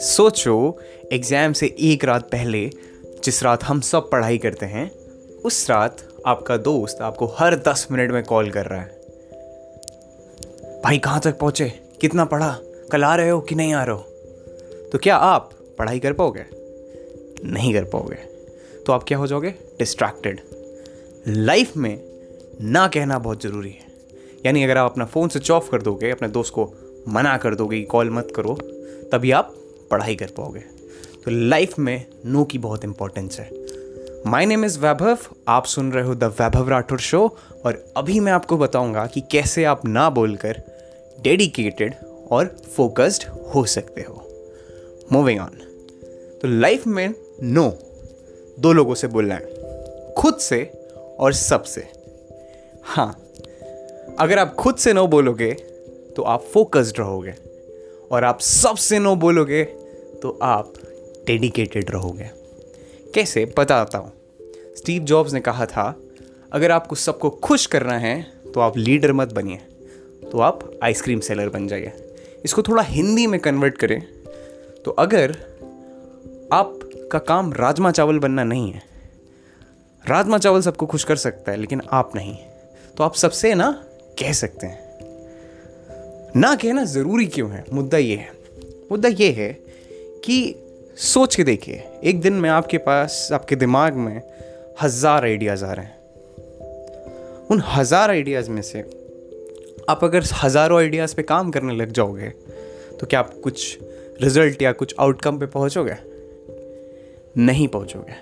सोचो एग्ज़ाम से एक रात पहले जिस रात हम सब पढ़ाई करते हैं, उस रात आपका दोस्त आपको हर दस मिनट में कॉल कर रहा है। भाई, कहाँ तक पहुँचे? कितना पढ़ा? कल आ रहे हो कि नहीं आ रहे हो? तो क्या आप पढ़ाई कर पाओगे? नहीं कर पाओगे। तो आप क्या हो जाओगे? डिस्ट्रैक्टेड लाइफ में ना कहना बहुत ज़रूरी है। यानी अगर आप अपना फ़ोन स्विच ऑफ़ कर दोगे, अपने दोस्त को मना कर दोगे कि कॉल मत करो, तभी आप पढ़ाई कर पाओगे। तो लाइफ में नो की बहुत इंपॉर्टेंस है। माई नेम इज़ वैभव, आप सुन रहे हो द वैभव राठौर शो और अभी मैं आपको बताऊँगा कि कैसे आप ना बोलकर डेडिकेटेड और फोकस्ड हो सकते हो। मूविंग ऑन तो लाइफ में नो दो लोगों से बोलना है। खुद से और सबसे। हाँ अगर आप खुद से नो बोलोगे तो आप फोकस्ड रहोगे। और आप सबसे नो बोलोगे तो आप डेडिकेटेड रहोगे। कैसे? बताता हूँ। स्टीव जॉब्स ने कहा था, अगर आपको सबको खुश करना है तो आप लीडर मत बनिए तो आप आइसक्रीम सेलर बन जाइए। इसको थोड़ा हिंदी में कन्वर्ट करें तो अगर आपका काम राजमा चावल बनना नहीं है, राजमा चावल सबको खुश कर सकता है, लेकिन आप नहीं तो आप सबसे ना कह सकते हैं। ना कहना ज़रूरी क्यों है? मुद्दा ये है। मुद्दा ये है कि सोच के देखिए, एक दिन में आपके पास, आपके दिमाग में हज़ार आइडियाज़ आ रहे हैं। उन हज़ार आइडियाज़ में से आप अगर हज़ारों आइडियाज़ पे काम करने लग जाओगे तो क्या आप कुछ रिज़ल्ट या कुछ आउटकम पे पहुंचोगे? नहीं पहुंचोगे।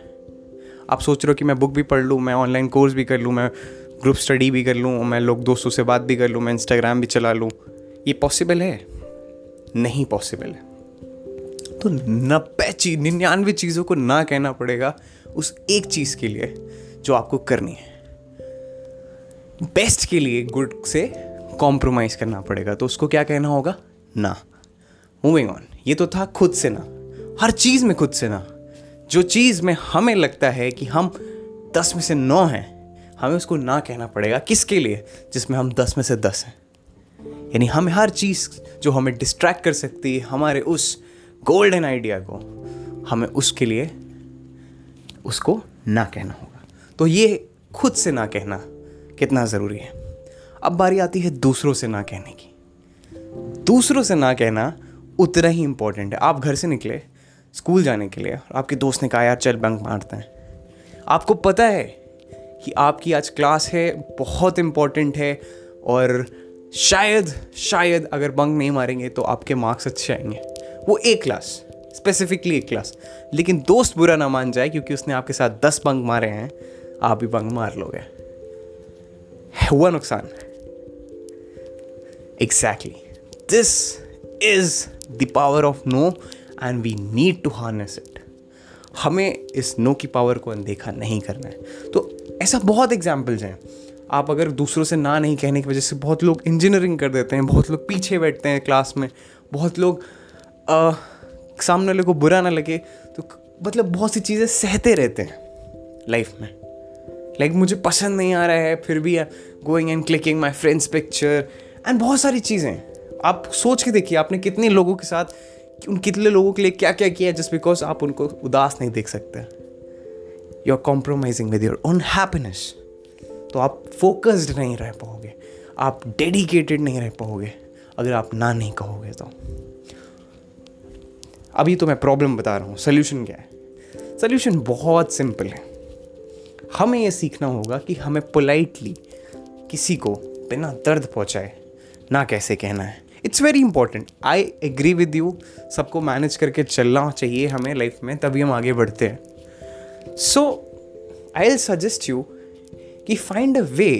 आप सोच रहे हो कि मैं बुक भी पढ़ लूँ, मैं ऑनलाइन कोर्स भी कर लूँ, मैं ग्रुप स्टडी भी कर लूँ, मैं लोग दोस्तों से बात भी कर लूँ, मैं इंस्टाग्राम भी चला लूँ। ये पॉसिबल है? नहीं पॉसिबल है। तो नब्बे चीज़ निन्यानवे चीज़ों को ना कहना पड़ेगा उस एक चीज़ के लिए जो आपको करनी है। बेस्ट के लिए गुड से कॉम्प्रोमाइज़ करना पड़ेगा तो उसको क्या कहना होगा? ना। मूविंग ऑन ये तो था खुद से ना। हर चीज़ में खुद से ना। जो चीज़ में हमें लगता है कि हम दस में से नौ हैं हमें उसको ना कहना पड़ेगा। किसके लिए? जिसमें हम दस में से दस हैं। यानी हमें हर चीज़ जो हमें डिस्ट्रैक्ट कर सकती है, हमारे उस गोल्डन आइडिया को, हमें उसके लिए उसको ना कहना होगा। तो ये खुद से ना कहना कितना ज़रूरी है। अब बारी आती है दूसरों से ना कहने की। दूसरों से ना कहना उतना ही इम्पोर्टेंट है। आप घर से निकले स्कूल जाने के लिए, और आपके दोस्त ने कहा, यार, चल बंक मारते हैं। आपको पता है कि आपकी आज क्लास है, बहुत इम्पोर्टेंट है और शायद शायद अगर बंक नहीं मारेंगे तो आपके मार्क्स अच्छे आएँगे। वो एक क्लास स्पेसिफिकली एक क्लास लेकिन दोस्त बुरा ना मान जाए क्योंकि उसने आपके साथ दस बंक मारे हैं, आप भी बंक मार लोगे। हुआ नुकसान। Exactly this is the power of no and we need to harness it हमें इस नो की पावर को अनदेखा नहीं करना है। तो ऐसा बहुत एग्जाम्पल्स हैं। आप अगर दूसरों से ना नहीं कहने की वजह से बहुत लोग इंजीनियरिंग कर देते हैं बहुत लोग पीछे बैठते हैं क्लास में बहुत लोग आ, सामने वाले को बुरा ना लगे तो मतलब बहुत सी चीज़ें सहते रहते हैं लाइफ में। लाइक like, मुझे पसंद नहीं आ रहा है फिर भी going and clicking my friends picture and बहुत सारी चीज़ें। आप सोच के देखिए आपने कितने लोगों के साथ उन कितने लोगों के लिए क्या क्या किया जस्ट बिकॉज़ आप उनको उदास नहीं देख सकते। You are compromising with your own happiness तो आप फोकस्ड नहीं रह पाओगे। आप डेडिकेटेड नहीं रह पाओगे, अगर आप ना नहीं कहोगे तो। अभी तो मैं प्रॉब्लम बता रहा हूँ। सोल्यूशन क्या है? सोल्यूशन बहुत सिंपल है। हमें यह सीखना होगा कि हमें पोलाइटली किसी को बिना दर्द पहुँचाए, ना कैसे कहना है। It's very important I agree with you सबको मैनेज करके चलना चाहिए हमें लाइफ में, तभी हम आगे बढ़ते हैं। सो आई सजेस्ट यू कि find a way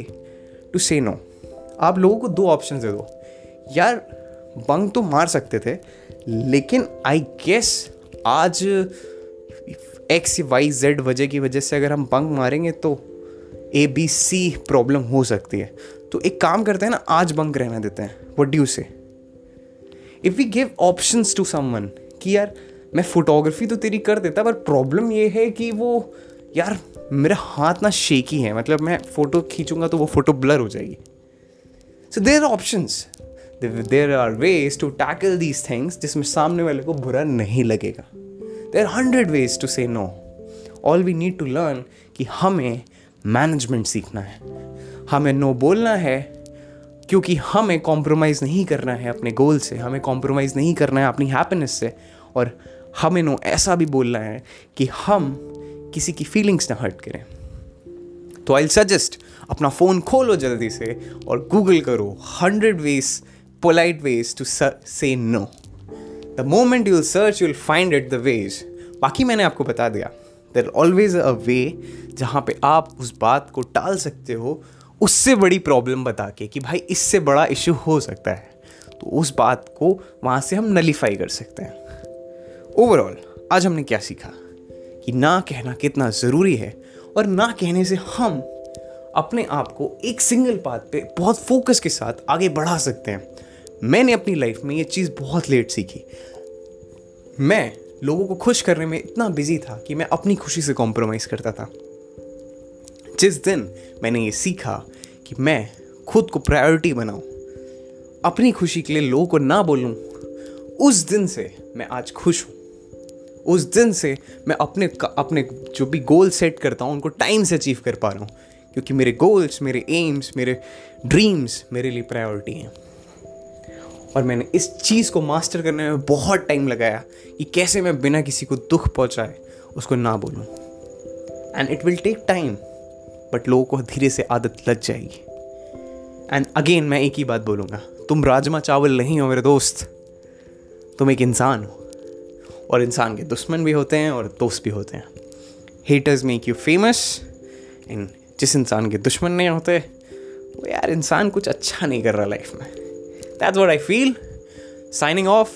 to say no आप लोगों को दो ऑप्शन दे दो। यार बंग तो मार सकते थे, लेकिन आई गेस आज एक्स वाई जेड वजह की वजह से अगर हम बंक मारेंगे तो ए बी सी प्रॉब्लम हो सकती है। तो एक काम करते हैं ना, आज बंक रहना देते हैं। What do say if we give option to someone कि यार, मैं फोटोग्राफी तो तेरी कर देता, पर प्रॉब्लम ये है कि वो यार, मेरा हाथ ना शेकी है। मतलब मैं फ़ोटो खींचूँगा तो वो फ़ोटो ब्लर हो जाएगी। So there options there are ways to tackle these things जिसमें सामने वाले को बुरा नहीं लगेगा। There are hundred ways to say no all we need to learn कि हमें मैनेजमेंट सीखना है। हमें नो बोलना है क्योंकि हमें कॉम्प्रोमाइज़ नहीं करना है अपने गोल से। हमें कॉम्प्रोमाइज़ नहीं करना है अपनी हैप्पीनेस से। और हमें नो ऐसा भी बोलना है कि हम किसी की फीलिंग्स ना हर्ट करें। तो आई सजेस्ट अपना फ़ोन खोलो जल्दी से और गूगल करो hundred ways polite ways to say no the moment you'll search you'll find it the ways बाकी मैंने आपको बता दिया देर ऑलवेज अ वे जहाँ पे आप उस बात को टाल सकते हो, उससे बड़ी प्रॉब्लम बता के कि भाई इससे बड़ा इशू हो सकता है। तो उस बात को वहाँ से हम नलीफाई कर सकते हैं। ओवरऑल आज हमने क्या सीखा? कि ना कहना कितना ज़रूरी है और ना कहने से हम अपने आप को एक सिंगल बात पे बहुत फोकस के साथ आगे बढ़ा सकते हैं। मैंने अपनी लाइफ में ये चीज़ बहुत लेट सीखी। मैं लोगों को खुश करने में इतना बिज़ी था कि मैं अपनी खुशी से कॉम्प्रोमाइज़ करता था। जिस दिन मैंने ये सीखा कि मैं खुद को प्रायोरिटी बनाऊँ, अपनी खुशी के लिए लोगों को ना बोलूँ, उस दिन से मैं आज खुश हूँ। उस दिन से मैं अपने अपने जो भी गोल सेट करता हूँ, उनको टाइम से अचीव कर पा रहा हूँ। क्योंकि मेरे गोल्स मेरे एम्स मेरे ड्रीम्स मेरे लिए प्रायोरिटी हैं। और मैंने इस चीज़ को मास्टर करने में बहुत टाइम लगाया कि कैसे मैं बिना किसी को दुख पहुँचाए उसको ना बोलूँ। And it will take time but लोगों को धीरे से आदत लग जाएगी। एंड अगेन मैं एक ही बात बोलूँगा, तुम राजमा चावल नहीं हो मेरे दोस्त, तुम एक इंसान हो। और इंसान के दुश्मन भी होते हैं और दोस्त भी होते हैं। Haters make you famous and जिस इंसान के दुश्मन नहीं होते, वो यार इंसान कुछ अच्छा नहीं कर रहा लाइफ में। That's what I feel signing off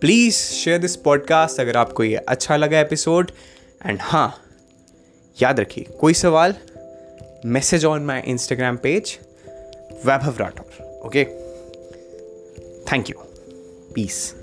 please share this podcast अगर आपको ये अच्छा लगा एपिसोड एंड हाँ याद रखिए, कोई सवाल message on my Instagram page Vaibhav Rathore okay thank you peace